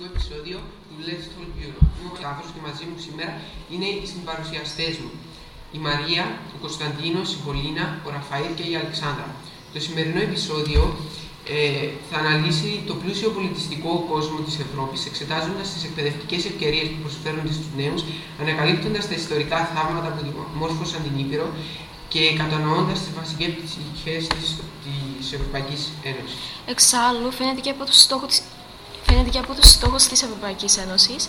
ήρθατε όλοι στο πρώτο συναρπαστικό επεισόδιο του Let's Talk Euro. Είμαι ο Σταύρος και μαζί μου σήμερα είναι οι συμπαρουσιαστές μου. Η Μαρία, ο Κωνσταντίνος, η Πολίνα, ο Ραφαήλ και η Αλεξάνδρα. Το σημερινό επεισόδιο ε, θα αναλύσει το πλούσιο πολιτιστικό κόσμο της Ευρώπης, εξετάζοντας τις εκπαιδευτικές ευκαιρίες που προσφέρονται στους νέους, ανακαλύπτοντας τα ιστορικά θαύματα που δημόρφωσαν την Ήπειρο και κατανοώντας τις βασικές πτυχές της, της Ευρωπαϊκής Ένωσης. Εξάλλου, φαίνεται και από τους στόχους της, φαίνεται και από τους στόχους της Ευρωπαϊκής Ένωσης.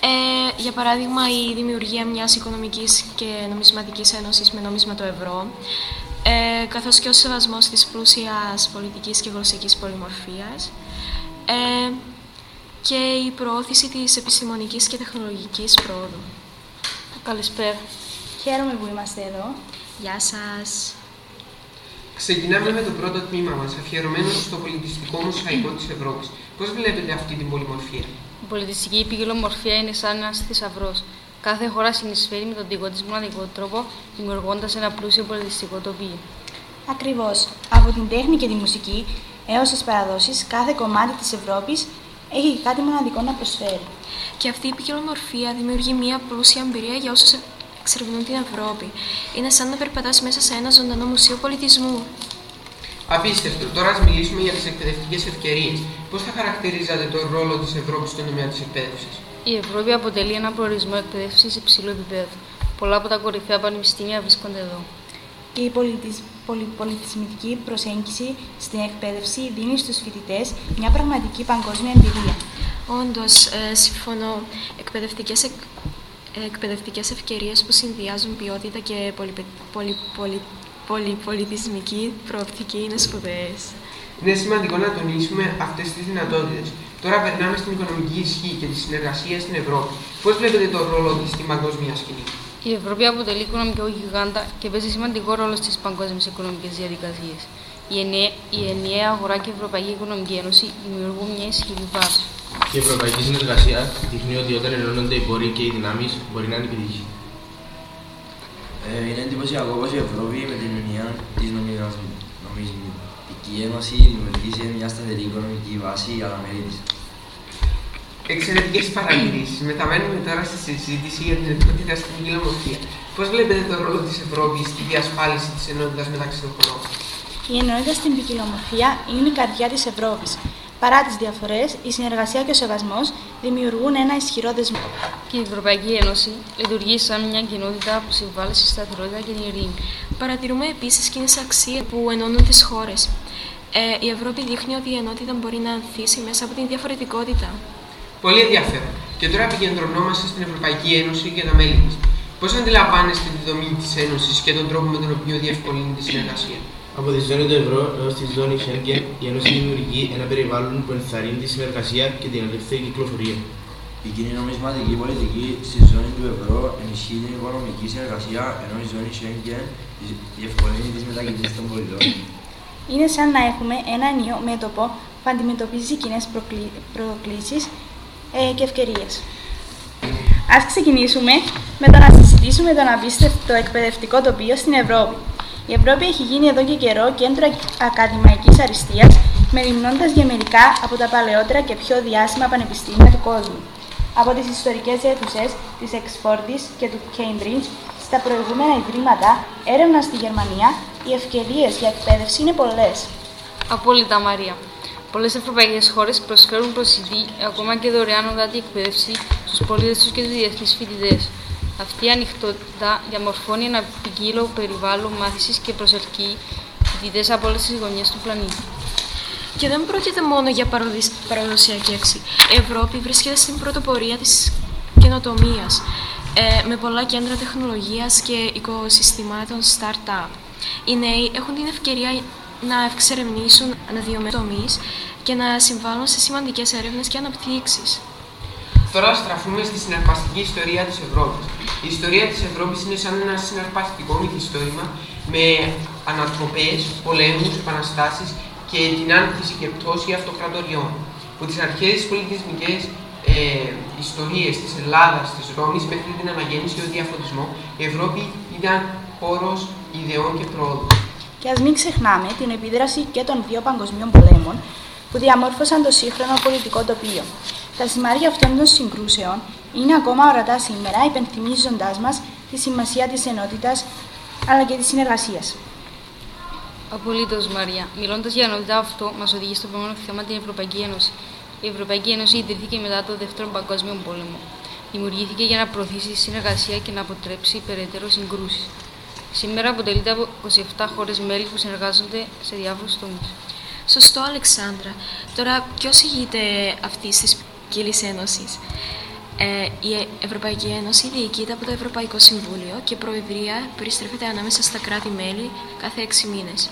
Ε, για παράδειγμα, η δημιουργία μιας οικονομικής και νομισματικής ένωσης με νόμισμα το ευρώ, ε, καθώς και ο σεβασμός της πλούσιας πολιτικής και γλωσσικής πολυμορφίας, ε, και η προώθηση της επιστημονικής και τεχνολογικής πρόοδου. Καλησπέρα. Χαίρομαι που είμαστε εδώ. Γεια σας. Ξεκινάμε με το πρώτο τμήμα μας, αφιερωμένο στο πολιτιστικό μοσαϊκό της Ευρώπης. Πώς βλέπετε αυτή την πολυμορφία; Η πολιτιστική ποικιλομορφία είναι σαν ένας θησαυρός. Κάθε χώρα συνεισφέρει με τον δικό της μοναδικό τρόπο, δημιουργώντας ένα πλούσιο πολιτιστικό τοπίο. Ακριβώς. Από την τέχνη και τη μουσική έως τις παραδόσεις, κάθε κομμάτι της Ευρώπης έχει κάτι μοναδικό να προσφέρει. Και αυτή η ποικιλομορφία δημιουργεί μια πλούσια εμπειρία για όσους εξερευνούν την Ευρώπη. Είναι σαν να περπατάς μέσα σε ένα ζωντανό μουσείο πολιτισμού. Απίστευτο. Τώρα ας μιλήσουμε για τις εκπαιδευτικές ευκαιρίες. Πώς θα χαρακτηρίζατε τον ρόλο της Ευρώπης στον τομέα της εκπαίδευσης; Η Ευρώπη αποτελεί ένα προορισμό εκπαίδευσης υψηλού επίπεδου. Πολλά από τα κορυφαία πανεπιστήμια βρίσκονται εδώ. Η πολιτισ... πολυπολιτισμική προσέγγιση στην εκπαίδευση δίνει στους φοιτητές μια πραγματική παγκόσμια εμπειρία. Όντως, ε, συμφωνώ. Εκπαιδευτικές εκ εκπαιδευτικές ευκαιρίες που συνδυάζουν ποιότητα και πολυ, πολυπολιτισμική προοπτική είναι σπουδαίες. Είναι σημαντικό να τονίσουμε αυτές τις δυνατότητες. Τώρα περνάμε στην οικονομική ισχύ και τη συνεργασία στην Ευρώπη. Πώς βλέπετε τον ρόλο της στην παγκόσμια σκηνή, Η Ευρώπη αποτελεί οικονομικό γιγάντα και παίζει σημαντικό ρόλο στις παγκόσμιες οικονομικές διαδικασίες. Η, η ενιαία αγορά και η Ευρωπαϊκή Οικονομική Ένωση δημιουργούν μια ισχυρή βάση. Και η ευρωπαϊκή συνεργασία δείχνει ότι όταν ενώνονται οι πόροι και οι δυνάμεις μπορεί να είναι επιτυχή. Ε, είναι εντυπωσιακό πως η Ευρώπη με την ενιαία της νομισματική ένωση δημιουργήσει μια σταθερή οικονομική βάση για τα μέλη της. Εξαιρετικές παρατηρήσεις. Μεταμένουμε τώρα στη συζήτηση για την ενότητα στην ποικιλομορφία. Πώς βλέπετε τον ρόλο της Ευρώπης στη διασφάλιση της ενότητας μεταξύ των χωρών, Η ενότητα στην ποικιλομορφία είναι η καρδιά της Ευρώπης. Παρά τις διαφορές, η συνεργασία και ο σεβασμός δημιουργούν ένα ισχυρό δεσμό. Και η Ευρωπαϊκή Ένωση λειτουργεί σαν μια κοινότητα που συμβάλλει στη σταθερότητα και την ειρήνη. Παρατηρούμε επίσης κοινέ αξίε που ενώνουν τις χώρες. Ε, η Ευρώπη δείχνει ότι η ενότητα μπορεί να ανθίσει μέσα από την διαφορετικότητα. Πολύ ενδιαφέρον. Και τώρα επικεντρωνόμαστε στην Ευρωπαϊκή Ένωση και τα μέλη τη. Πώς αντιλαμβάνεστε τη δομή της Ένωσης και τον τρόπο με τον οποίο διευκολύνει τη συνεργασία; Από τη ζώνη του ευρώ έως τη ζώνη Schengen, η Ένωση δημιουργεί ένα περιβάλλον που ενθαρρύνει τη συνεργασία και την ελεύθερη κυκλοφορία. Η κοινή νομισματική πολιτική στη ζώνη του ευρώ ενισχύει την οικονομική συνεργασία, ενώ η ζώνη Schengen διευκολύνει τις μετακινήσεις των πολιτών. Είναι σαν να έχουμε ένα νέο μέτωπο που αντιμετωπίζει κοινές προκλήσεις ε, και ευκαιρίες. Ας ξεκινήσουμε με το να συζητήσουμε τον απίστευτο εκπαιδευτικό τοπίο στην Ευρώπη. Η Ευρώπη έχει γίνει εδώ και καιρό κέντρο ακαδημαϊκής αριστείας, μεριμνώντας για μερικά από τα παλαιότερα και πιο διάσημα πανεπιστήμια του κόσμου. Από τις ιστορικές αίθουσες της Εξφόρτης και του Cambridge στα προηγούμενα ιδρύματα έρευνας στη Γερμανία, οι ευκαιρίες για εκπαίδευση είναι πολλές. Απόλυτα, Μαρία. Πολλές ευρωπαϊκές χώρες προσφέρουν προσιτή, ακόμα και δωρεάν οδάτη εκπαίδευση στους πολίτες τους και τους διεθνείς φοιτητές. Αυτή η ανοιχτότητα διαμορφώνει ένα ποικίλο περιβάλλον μάθησης και προσελκύει φοιτητές από όλες τις γωνιές του πλανήτη. Και δεν πρόκειται μόνο για παραδοσιακή έξι. Η Ευρώπη βρίσκεται στην πρωτοπορία της καινοτομίας, ε, με πολλά κέντρα τεχνολογίας και οικοσυστημάτων start-up. Οι νέοι έχουν την ευκαιρία να εξερευνήσουν αναδυομένου και να συμβάλλουν σε σημαντικές έρευνες και αναπτύξεις. Τώρα στραφούμε στη συναρπαστική ιστορία της Ευρώπης. Η ιστορία της Ευρώπης είναι σαν ένα συναρπαστικό μυθιστόρημα με ανατροπές, πολέμους, επαναστάσεις και την άνθηση και πτώση αυτοκρατοριών. Από τις αρχαίες πολιτισμικές ε, ιστορίες της Ελλάδας, της Ρώμης μέχρι την αναγέννηση και τον διαφωτισμό, η Ευρώπη ήταν χώρος ιδεών και πρόοδου. Και ας μην ξεχνάμε την επίδραση και των δύο παγκοσμίων πολέμων που διαμόρφωσαν το σύγχρονο πολιτικό τοπίο. Τα σημάδια αυτών των συγκρούσεων είναι ακόμα ορατά σήμερα, υπενθυμίζοντάς μας τη σημασία της ενότητας αλλά και της συνεργασίας. Απολύτως, Μαρία. Μιλώντας για ενότητα, αυτό μας οδηγεί στο επόμενο θέμα την Ευρωπαϊκή Ένωση. Η Ευρωπαϊκή Ένωση ιδρύθηκε μετά το Δεύτερο Παγκόσμιο Πόλεμο. Δημιουργήθηκε για να προωθήσει τη συνεργασία και να αποτρέψει περαιτέρω συγκρούσεις. Σήμερα αποτελείται από 27 χώρες μέλη που συνεργάζονται σε διάφορους τομείς. Σωστό, Αλεξάνδρα. Τώρα, ποιος ηγείται αυτής της ποικίλη ένωσης; Ε, η Ευρωπαϊκή Ένωση διοικείται από το Ευρωπαϊκό Συμβούλιο και Προεδρία περιστρέφεται ανάμεσα στα κράτη-μέλη κάθε έξι μήνες.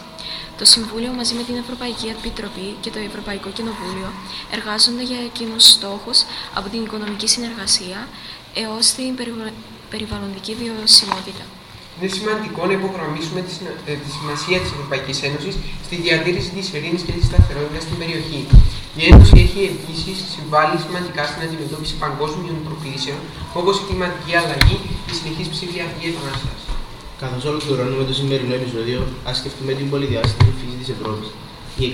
Το Συμβούλιο μαζί με την Ευρωπαϊκή Επιτροπή και το Ευρωπαϊκό Κοινοβούλιο εργάζονται για εκείνου στόχους από την οικονομική συνεργασία έως την περιβαλλοντική βιωσιμότητα. Είναι σημαντικό να υπογραμμίσουμε τη, ε, τη σημασία της Ευρωπαϊκής Ένωσης στη διατήρηση της ειρήνης και της σταθερότητας στην περιοχή. Η Ένωση έχει επίσης συμβάλει σημαντικά στην αντιμετώπιση παγκόσμιων προκλήσεων όπως η κλιματική αλλαγή και η συνεχής ψηφιακή επανάστασης. Καθώς ολοκληρώνουμε το σημερινό επεισόδιο, ας σκεφτούμε την πολυδιάστατη φύση της Ευρώπης. Οι,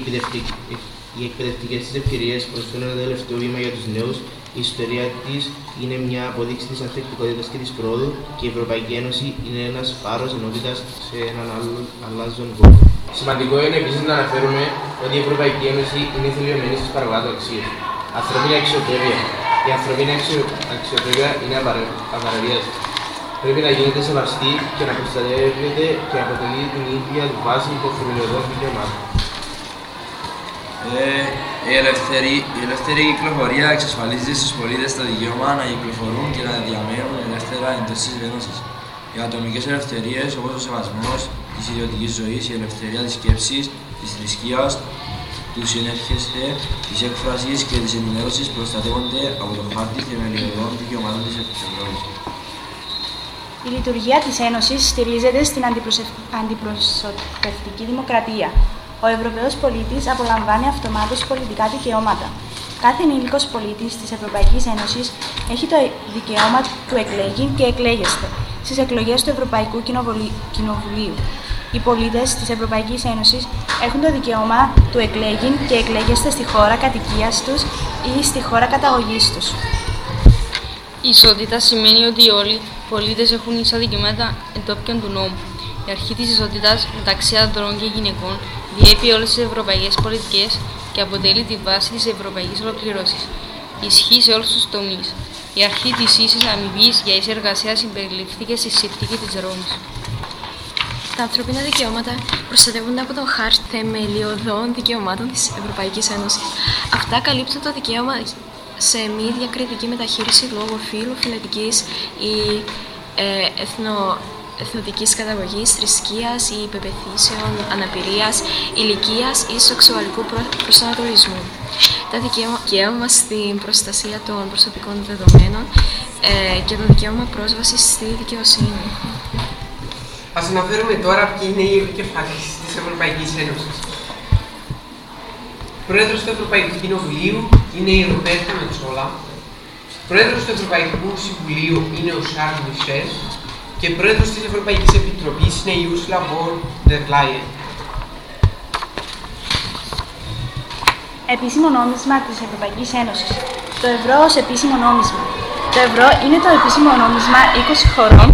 οι εκπαιδευτικές της ευκαιρίες προσφέρουν ένα τελευταίο βήμα για τους νέους η ιστορία της είναι μια αποδείξη της ανθεκτικότητας και της πρόοδου και η Ευρωπαϊκή Ένωση είναι ένας φάρος ενότητας σε έναν αλλάζον κόσμο. Σημαντικό είναι επίσης να αναφέρουμε ότι η Ευρωπαϊκή Ένωση είναι θελειωμένη στις παραγωγέ αξίες. Ανθρωπίνη αξιοπρέπεια. Η ανθρωπίνη αξιοπρέπεια είναι απαραίτητη. Πρέπει να γίνεται σεβαστή και να προστατεύεται και αποτελεί την ίδια βάση των θεμελιωδών δικαιωμάτων. Ε, η, ελεύθερη, η ελεύθερη κυκλοφορία εξασφαλίζει στους πολίτες το δικαίωμα να κυκλοφορούν και να διαμένουν ελεύθερα εντός της Ένωσης. Οι ατομικές ελευθερίες όπως ο σεβασμός της ιδιωτικής ζωής, η ελευθερία της σκέψης, της θρησκείας, του συνέρχεστε, της έκφρασης και της ενημέρωσης προστατεύονται από το χάρτη θεμελιωδών δικαιωμάτων της Ευρώπη. Η λειτουργία της Ένωσης στηρίζεται στην αντιπροσωπευτική δημοκρατία, ο Ευρωπαίος πολίτης απολαμβάνει αυτομάτως πολιτικά δικαιώματα. Κάθε ενήλικος πολίτης της Ευρωπαϊκής Ένωσης έχει το δικαίωμα του εκλέγει και εκλέγεστε στις εκλογές του Ευρωπαϊκού Κοινοβουλίου. Οι πολίτες της Ευρωπαϊκής Ένωσης έχουν το δικαίωμα του εκλέγει και εκλέγεστε στη χώρα κατοικίας τους ή στη χώρα καταγωγής τους. Η ισότητα σημαίνει ότι όλοι οι πολίτες έχουν ίσα δικαιώματα εντόπιον του νόμου. Η αρχή της ισότητας μεταξύ ανδρών και γυναικών διέπει όλες τις ευρωπαϊκές πολιτικές και αποτελεί τη βάση της ευρωπαϊκής ολοκλήρωση. Ισχύει σε όλους τους τομείς. Η αρχή της ίσης αμοιβής για ίση εργασία συμπεριληφθήκε στη συνθήκη της Ρώμης. Τα ανθρώπινα δικαιώματα προστατεύονται από τον χάρτη θεμελιωδών δικαιωμάτων της Ευρωπαϊκής Ένωσης. Αυτά καλύπτουν το δικαίωμα σε μη διακριτική μεταχείριση λόγω φύλου, φυλετικής ή ε, εθνο, εθνοτικής καταγωγής, θρησκείας ή υπεπεθύσεων, αναπηρίας, ηλικίας ή σεξουαλικού προσανατολισμού. Τα δικαίωμα στην προστασία των προσωπικών δεδομένων ε, και το δικαίωμα πρόσβασης στη δικαιοσύνη. Ας αναφέρουμε τώρα ποιοι είναι οι επικεφαλής της Ευρωπαϊκής Ένωσης. Πρόεδρος του Ευρωπαϊκού Κοινοβουλίου είναι η Ρομπέρτα Μετσόλα. Πρόεδρος του Ευρωπαϊκού Συμβουλίου είναι ο Σάρλ Μισελ και πρόεδρος της Ευρωπαϊκής Επιτροπής είναι η Ursula von der Leyen. Επίσημο νόμισμα της Ευρωπαϊκής Ένωσης. Το ευρώ ως επίσημο νόμισμα. Το ευρώ είναι το επίσημο νόμισμα 20 χωρών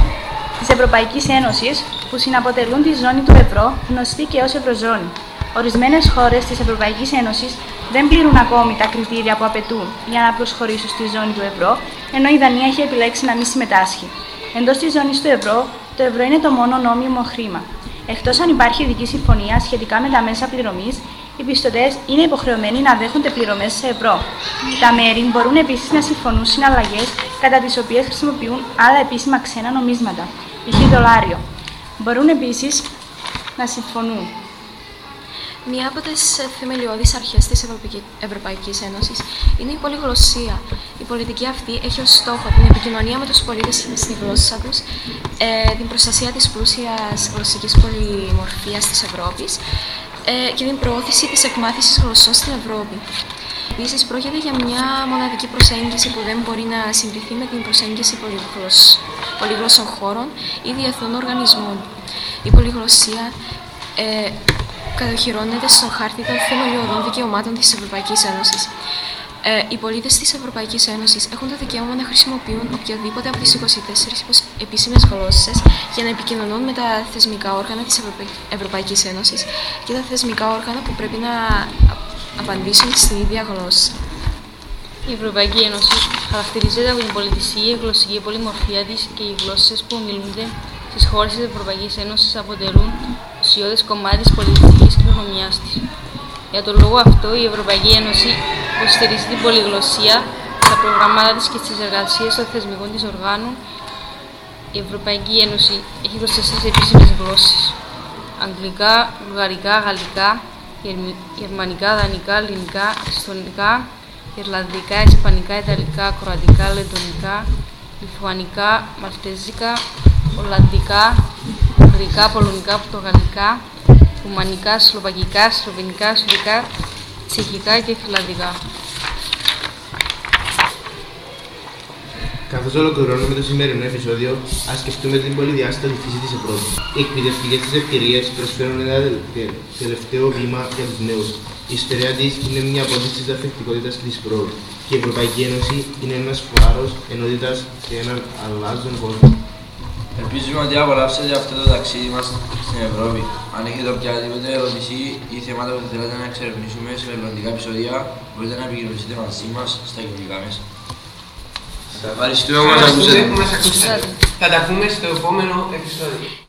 της Ευρωπαϊκής Ένωσης που συναποτελούν τη ζώνη του ευρώ, γνωστή και ως Ευρωζώνη. Ορισμένες χώρες της Ευρωπαϊκής Ένωσης δεν πληρούν ακόμη τα κριτήρια που απαιτούν για να προσχωρήσουν στη ζώνη του ευρώ, ενώ η Δανία έχει επιλέξει να μην συμμετάσχει. Εντός της ζώνης του ευρώ, το ευρώ είναι το μόνο νόμιμο χρήμα. Εκτός αν υπάρχει ειδική συμφωνία σχετικά με τα μέσα πληρωμής, οι πιστωτές είναι υποχρεωμένοι να δέχονται πληρωμές σε ευρώ. Τα μέρη μπορούν επίσης να συμφωνούν συναλλαγές κατά τις οποίες χρησιμοποιούν άλλα επίσημα ξένα νομίσματα, π.χ. δολάριο. Μπορούν επίσης να συμφωνούν Μία από τις θεμελιώδεις αρχές της Ευρωπαϊκή Ένωσης είναι η πολυγλωσσία. Η πολιτική αυτή έχει ως στόχο την επικοινωνία με τους πολίτες στη γλώσσα τους, ε, την προστασία της πλούσιας γλωσσικής πολυμορφίας της Ευρώπης ε, και την προώθηση της εκμάθησης γλωσσών στην Ευρώπη. Επίσης, πρόκειται για μια μοναδική προσέγγιση που δεν μπορεί να συγκριθεί με την προσέγγιση πολυγλώσσων χώρων ή διεθνών οργανισμών. Η πολυγλωσσία ε, κατοχυρώνεται στον χάρτη των θεμελιωδών δικαιωμάτων της Ευρωπαϊκής Ένωσης. Ε, οι πολίτες της Ευρωπαϊκής Ένωσης έχουν το δικαίωμα να χρησιμοποιούν οποιαδήποτε από τις 24 επίσημες γλώσσες για να επικοινωνούν με τα θεσμικά όργανα της Ευρωπαϊκής Ένωσης και τα θεσμικά όργανα που πρέπει να απαντήσουν στην ίδια γλώσσα. Η Ευρωπαϊκή Ένωση χαρακτηρίζεται από την πολιτιστική και γλωσσική πολυμορφία της και οι γλώσσες που ομιλούνται στις χώρες της Ευρωπαϊκής Ένωσης αποτελούν ουσιώδε κομμάτι τη πολιτιστική κληρονομιά της. Για τον λόγο αυτό, η Ευρωπαϊκή Ένωση υποστηρίζει την πολυγλωσσία στα προγράμματα της και στι εργασίες των θεσμικών της οργάνων. Η Ευρωπαϊκή Ένωση έχει 24 επίσημες γλώσσες. Αγγλικά, βουλγαρικά, γαλλικά, γερμανικά, δανικά, ελληνικά, εστονικά, Ιρλανδικά, Ισπανικά, Ιταλικά, Κροατικά, Λετωνικά, Λιθουανικά, Μαλτεζικά, Ολλανδικά, Ουγγρικά, Πολωνικά, Πορτογαλικά, Ρουμανικά, Σλοβακικά, Σλοβενικά, Σουηδικά, Τσεχικά και Φιλανδικά. Καθώς ολοκληρώνουμε το σημερινό επεισόδιο, ας σκεφτούμε την πολυδιάστατη φύση της Ευρώπης. Οι εκπαιδευτικές της ευκαιρίες προσφέρουν ένα τελευταίο βήμα για τους νέους. Η ιστορία της είναι μια απόδειξη της δαφεκτικότητα και της πρόοδου. Και η Ευρωπαϊκή Ένωση είναι ένας φάρο ενότητας σε έναν αλλάζον κόσμο. Ελπίζουμε ότι απολαύσατε αυτό το ταξίδι μας στην Ευρώπη. Αν έχετε οποιαδήποτε ερώτηση ή θέματα που θέλετε να εξερευνήσουμε σε μελλοντικά επεισόδια, μπορείτε να επικοινωνήσετε μαζί μας στα κοινωνικά μέσα. Ευχαριστούμε που μας ακούσατε. Θα τα πούμε στο επόμενο επεισόδιο.